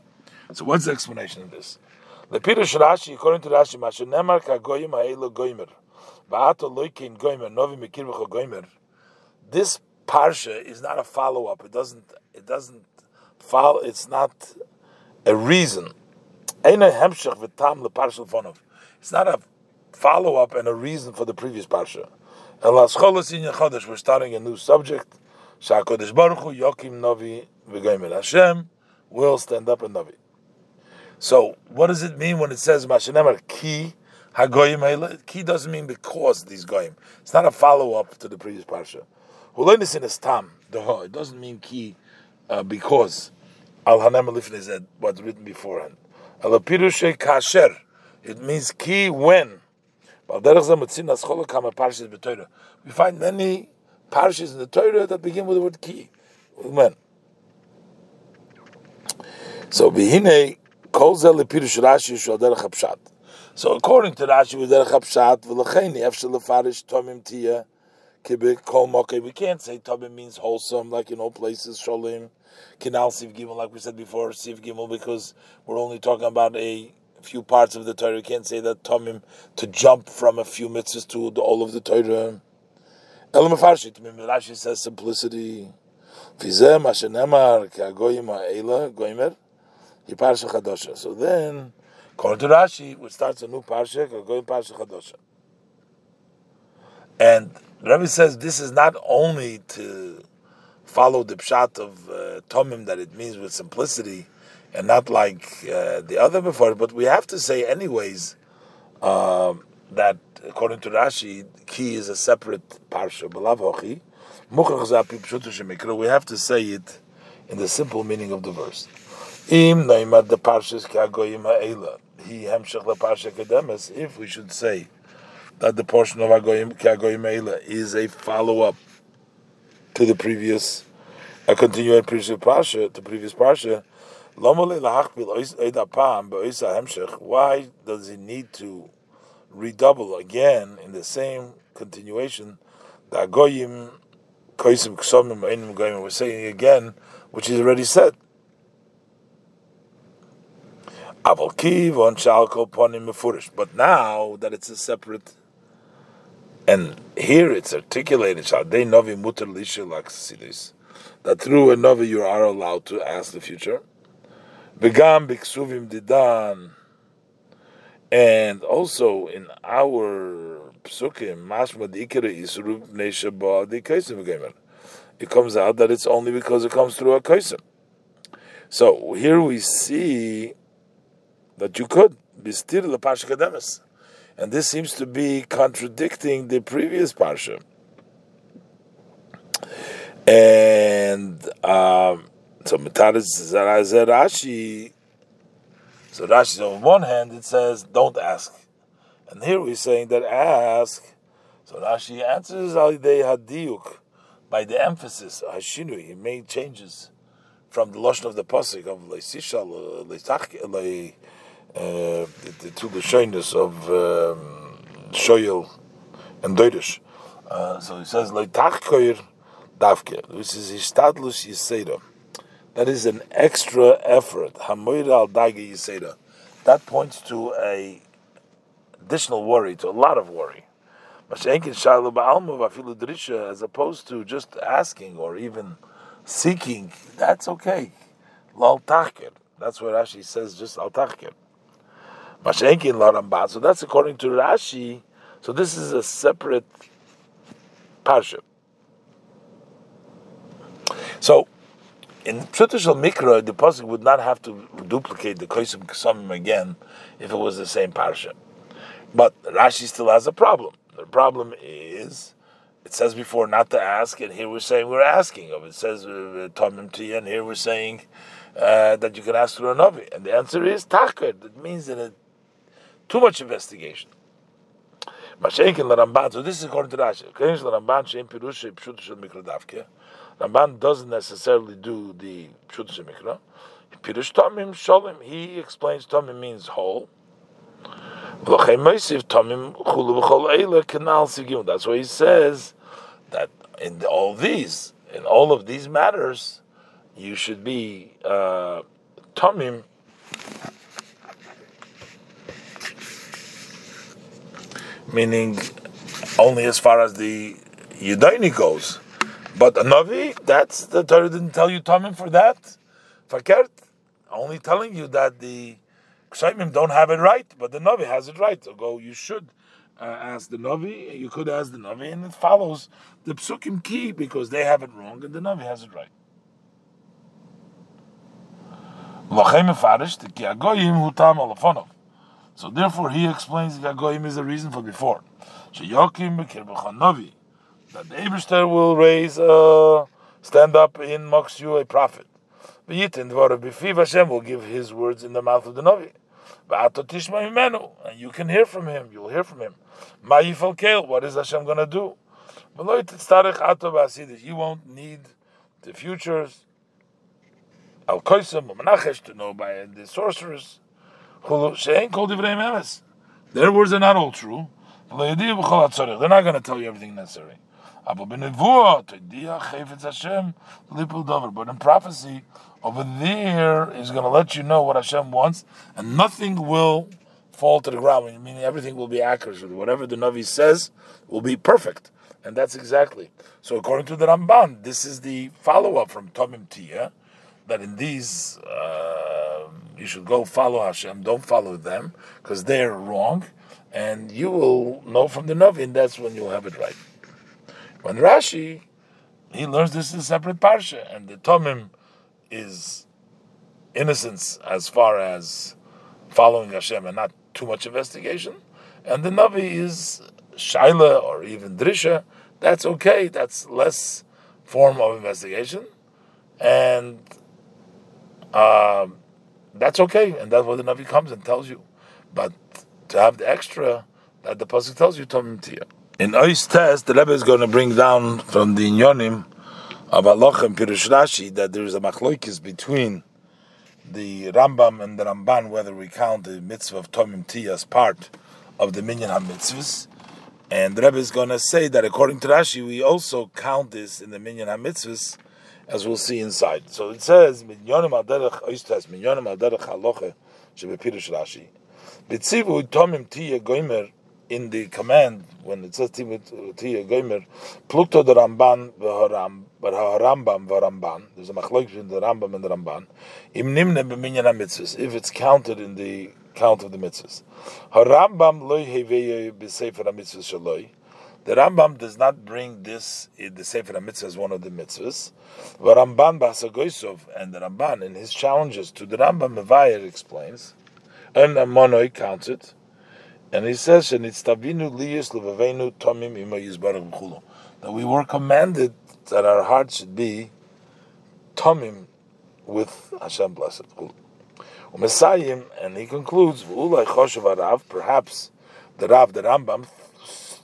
So what's the explanation of this? The Pirush Rashi, according to Rashi, Mashu Nemar Kagoyim Ha'elu Goymer. This parsha is not a follow up. It doesn't. It doesn't follow. It's not a reason. It's not a follow up and a reason for the previous parsha. We're starting a new subject. Shakodesh Baruch Hu Yokim Novi V'Goymer Hashem will stand up in Novi. So, what does it mean when it says Mashanemar Ki Hagoyim Ki doesn't mean because these goyim. It's not a follow up to the previous parsha. Hulonis is tam. It doesn't mean ki uh, because al hanem is what's written beforehand. Al kasher. It means ki when. We find many parshas in the Torah that begin with the word ki. So bihine kol zel lepirush Rashi derech. So according to Rashi, with der Chapshat, v'lacheni efshel lefarish tomim kibik kol mokeh. We can't say tomim means wholesome, like in all places. Sholim, kinal siv gimel, like we said before, siv gimel, because we're only talking about a few parts of the Torah. We can't say that tomim to jump from a few mitzvahs to the, all of the Torah. Elam farshit, Rashi says simplicity. Fizeh mashenemar ki agoyim ha'ela goymer. So then According to Rashi, which starts a new parsha, going parsha chadosha. And Rabbi says this is not only to follow the pshat of uh, tomim that it means with simplicity, and not like uh, the other before, but we have to say anyways um, that according to Rashi, ki is a separate parsha. We have to say it in the simple meaning of the verse. Im the parshas he hemshech parsha kedemes. If we should say that the portion of agoyim kagoyim eila is a follow up to the previous, a continuing previous parsha, the previous parsha. Why does he need to redouble again in the same continuation? We're saying again, which is already said. But now that it's a separate, and here it's articulated, that through a novi you are allowed to ask the future. Begambixuvim didan and also in our psukim, it comes out that it's only because it comes through a kaisim. So here we see that you could bistir the parsha kademis, and this seems to be contradicting the previous parsha. And um, so Mataris Rashi. So Rashi, on one hand, it says don't ask, and here we're saying that ask. So Rashi answers al hadiyuk by the emphasis hashinu. He made changes from the lashon of the pasuk of leisishal leitach uh, the, two Lashonis of um, Shoyel and Deirish. Uh, so he says, Leitachkoir Davke, which is Hishtadlus Yiseda. That is an extra effort. Hamoir al Dagi Yiseda. That points to a additional worry, to a lot of worry. As opposed to just asking or even seeking, that's okay. That's what Rashi says, just al. Mashenkin. So that's according to Rashi. So this is a separate parsha. So in Pshutashal Mikra, the pasuk would not have to duplicate the Koisim Ksamim again if it was the same parsha. But Rashi still has a problem. The problem is, it says before not to ask, and here we're saying we're asking of. It says uh, Tomim Tia, and here we're saying uh, that you can ask through a Navi. And the answer is Takar. That means that it too much investigation. Mashenkin. So this is according to Rashi. Mikra Davke. Ramban doesn't necessarily do the Pshut Shel Mikra. Pirush Tamim Sholem. He explains Tamim means whole. That's why he says that in all these, in all of these matters, you should be uh. Meaning, only as far as the Yudaini goes. But a Navi, that's the Torah didn't tell you tamim for that. Fakert, only telling you that the Kshaimim don't have it right, but the Navi has it right. So go, you should uh, ask the Navi, you could ask the Navi, and it follows the Psukim key because they have it wrong and the Navi has it right. So therefore he explains Gagoyim is the reason for before. That the Eberster will raise, uh, stand up in Mokshu a prophet. Hashem will give his words in the mouth of the Navi. And you can hear from him, you'll hear from him. What is Hashem going to do? You won't need the futures. Al to know by the sorcerers. Their words are not all true. They're not going to tell you everything necessary. But in prophecy, over there is going to let you know what Hashem wants, and nothing will fall to the ground. Meaning everything will be accurate. Whatever the Navi says will be perfect. And that's exactly. So according to the Ramban, this is the follow-up from Tomim Tia, that in these uh, you should go follow Hashem, don't follow them, because they're wrong, and you will know from the Navi, and that's when you'll have it right. When Rashi, he learns this is a separate parsha, and the Tomim is innocence as far as following Hashem and not too much investigation, and the Navi is Shaila or even Drisha, that's okay, that's less form of investigation, and um, that's okay, and that's what the Navi comes and tells you. But to have the extra that the Pasuk tells you, Tomim Tia. In Ois test, the Rebbe is going to bring down from the Inyonim of Allah and Pirush Rashi that there is a machloikis between the Rambam and the Ramban whether we count the mitzvah of Tomim Tia as part of the Minyan HaMitzvahs. And the Rebbe is going to say that according to Rashi, we also count this in the Minyan HaMitzvahs, as we'll see inside. So it says, Minyonim al derech oistas, Minyonim al derech haloche, shebe Pirush Rashi. Bitzivu Tomim Tia Goimer, in the command when it says Tiya Gomer, Plukto the Ramban Harambam v'Ramban. There's a machlok between the Rambam and the Ramban. Im nimne mitzvahs if it's counted in the count of the mitzvahs. Harambam loy heveye b'sefer mitzvahs shaloi. The Rambam does not bring this in the Sefer HaMitzvah as one of the mitzvahs. But Ramban Basagoisov and the Ramban in his challenges to the Rambam Mevayer explains, and Amonoi counts it, and he says, "Shenitztavinu liyus levavenu tomim ima yizbarach b'chulo." That we were commanded that our hearts should be tomim with Hashem blessed. Umesayim, and he concludes, "V'ulay choshev Rav." Perhaps the Rav, the Rambam,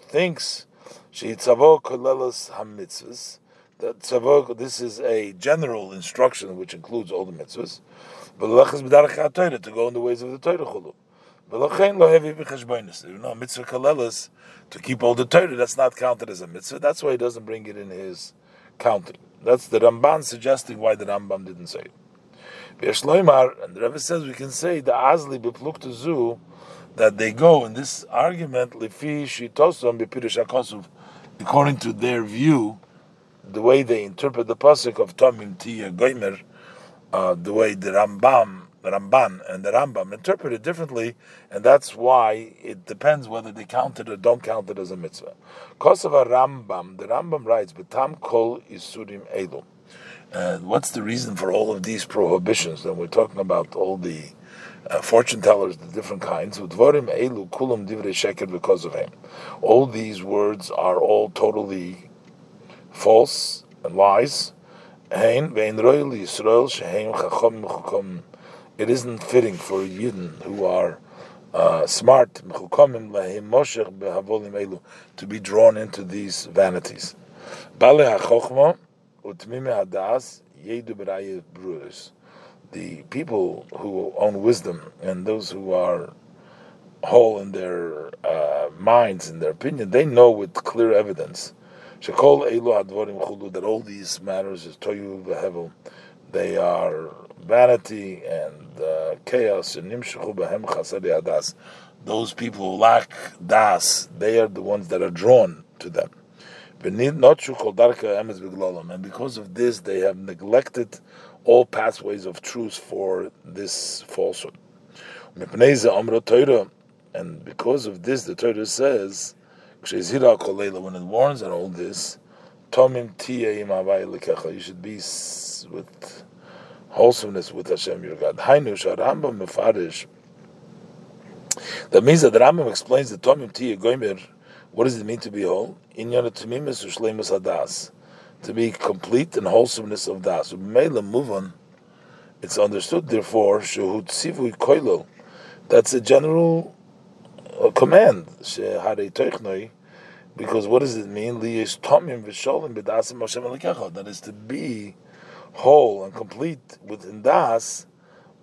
thinks she'itzavo kolelos hamitzvahs. That tzavo, this is a general instruction which includes all the mitzvahs. But to go in the ways of the Torah. Know, mitzvah kalelis, to keep all the Torah, that's not counted as a mitzvah. That's why he doesn't bring it in his counting. That's the Ramban suggesting why the Rambam didn't say it. And the Rebbe says we can say the azli b'pluktu zu, that they go in this argument, according to their view, the way they interpret the pasuk of Tomim Tia Goimer, uh, the way the Rambam Ramban and the Rambam interpret it differently, and that's why it depends whether they count it or don't count it as a mitzvah. Kosova Rambam, the Rambam writes, "Betam kol isurim elu." Uh, what's the reason for all of these prohibitions? And we're talking about all the uh, fortune tellers, the different kinds. Divrei because of him. All these words are all totally false and lies. It isn't fitting for Yidden who are uh, smart to be drawn into these vanities. The people who own wisdom and those who are whole in their uh, minds, in their opinion, they know with clear evidence. That all these matters is toyu v'hevel, they are vanity and uh, chaos and. Those people who lack das, they are the ones that are drawn to them. And because of this, they have neglected all pathways of truth for this falsehood. And because of this, the Torah says, when it warns on all this, you should be with wholesomeness with Hashem your God. That means that Rambam explains the Tomim Tiya Goimer. What does it mean to be whole? Inyan Tamimis Ushleimus Hadas, to be complete and wholesomeness of das. Mela move on. It's understood, therefore, Shehut Sivui Koilo. That's a general a command. Because what does it mean? That is to be whole and complete within das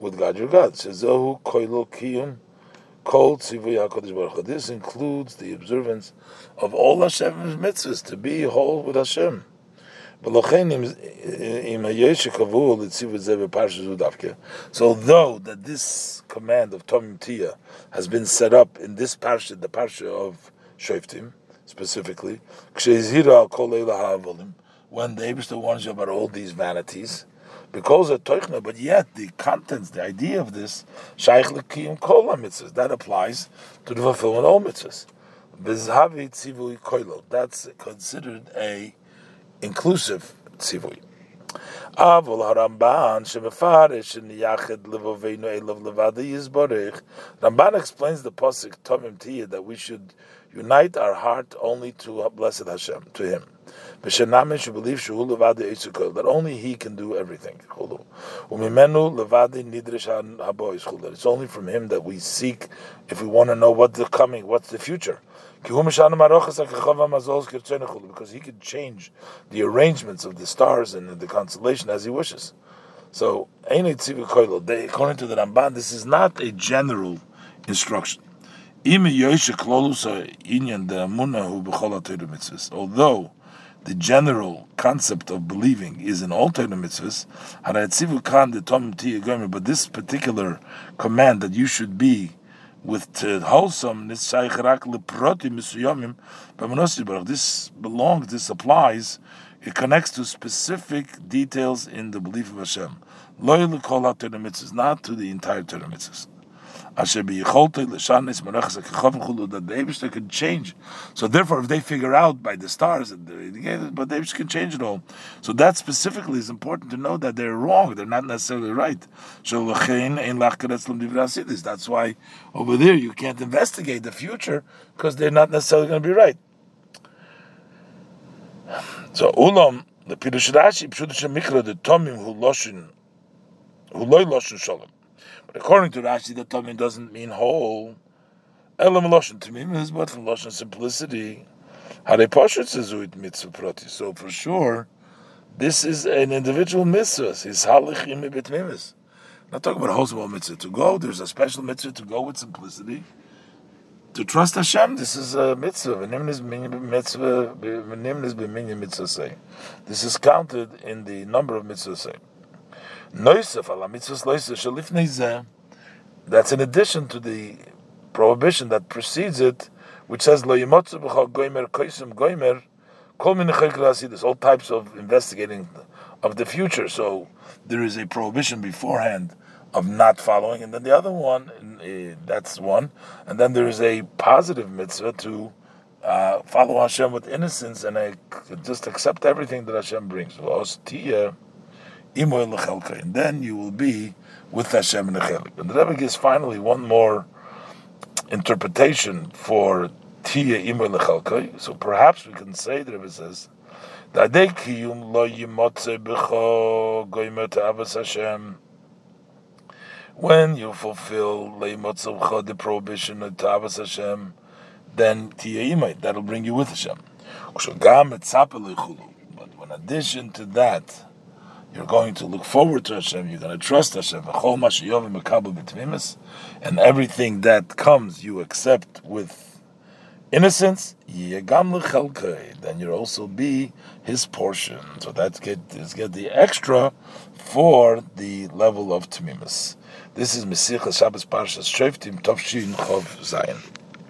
with God your God. This includes the observance of all Hashem's mitzvahs to be whole with Hashem. So though that this command of Tomim Tia has been set up in this parsha, the parsha of Shoftim, specifically, when the Abishta warns you about all these vanities, because of Toichna, but yet the contents, the idea of this, Shaykh Lekiyim Kol mitzvahs, that applies to the fulfillment of all mitzvahs. That's considered a inclusive tzivui. Haramban shemefarish in Yachid Levoveinu Elav Levada Yizborich. Ramban explains the pasuk Tomim Tiyah that we should unite our heart only to blessed Hashem, to Him. That only He can do everything. It's only from Him that we seek if we want to know what's the coming, what's the future because he can change the arrangements of the stars and the constellation as he wishes. So, according to the Ramban, this is not a general instruction. Although the general concept of believing is in all Torah mitzvahs, but this particular command that you should be with wholesomeness, this belongs, this applies, it connects to specific details in the belief of Hashem. Not to the entire Torah mitzvahs that the Abishter can change. So therefore, if they figure out by the stars, but the Abishter can change it all. So that specifically is important to know that they're wrong. They're not necessarily right. So That's why over there you can't investigate the future because they're not necessarily going to be right. So ulam the Pirush Rashi Pshudish Mikra the Tomim who loshin who loy loshin shalom. According to Rashi, the Tamim doesn't mean whole. Elam Loshen Tamim is but from Loshen simplicity. Hare Poshet says mitzvah proti. So for sure, this is an individual mitzvah. It's halich im mimis. Not talking about a wholesale mitzvah to go. There's a special mitzvah to go with simplicity. To trust Hashem, this is a mitzvah. mitzvah. mitzvah This is counted in the number of That's in addition to the prohibition that precedes it, which says Lo goimer goimer There's all types of investigating of the future. So there is a prohibition beforehand of not following, and then the other one, that's one, and then there is a positive mitzvah to uh, follow Hashem with innocence and uh, just accept everything that Hashem brings then you will be with Hashem in the Chelik. And the Rebbe gives finally one more interpretation for Tia Imoy Lechalkai. So perhaps we can say, the Rebbe says, lo yimotze When you fulfill the prohibition of Tavas Hashem, then that'll bring you with Hashem. But in addition to that, you're going to look forward to Hashem, you're going to trust Hashem, and everything that comes you accept with innocence, then you'll also be his portion. So that's get, is get the extra for the level of Tmimus. This is Mesichas Shabbos Parshas Shoftim Tovshin Chov Zayin.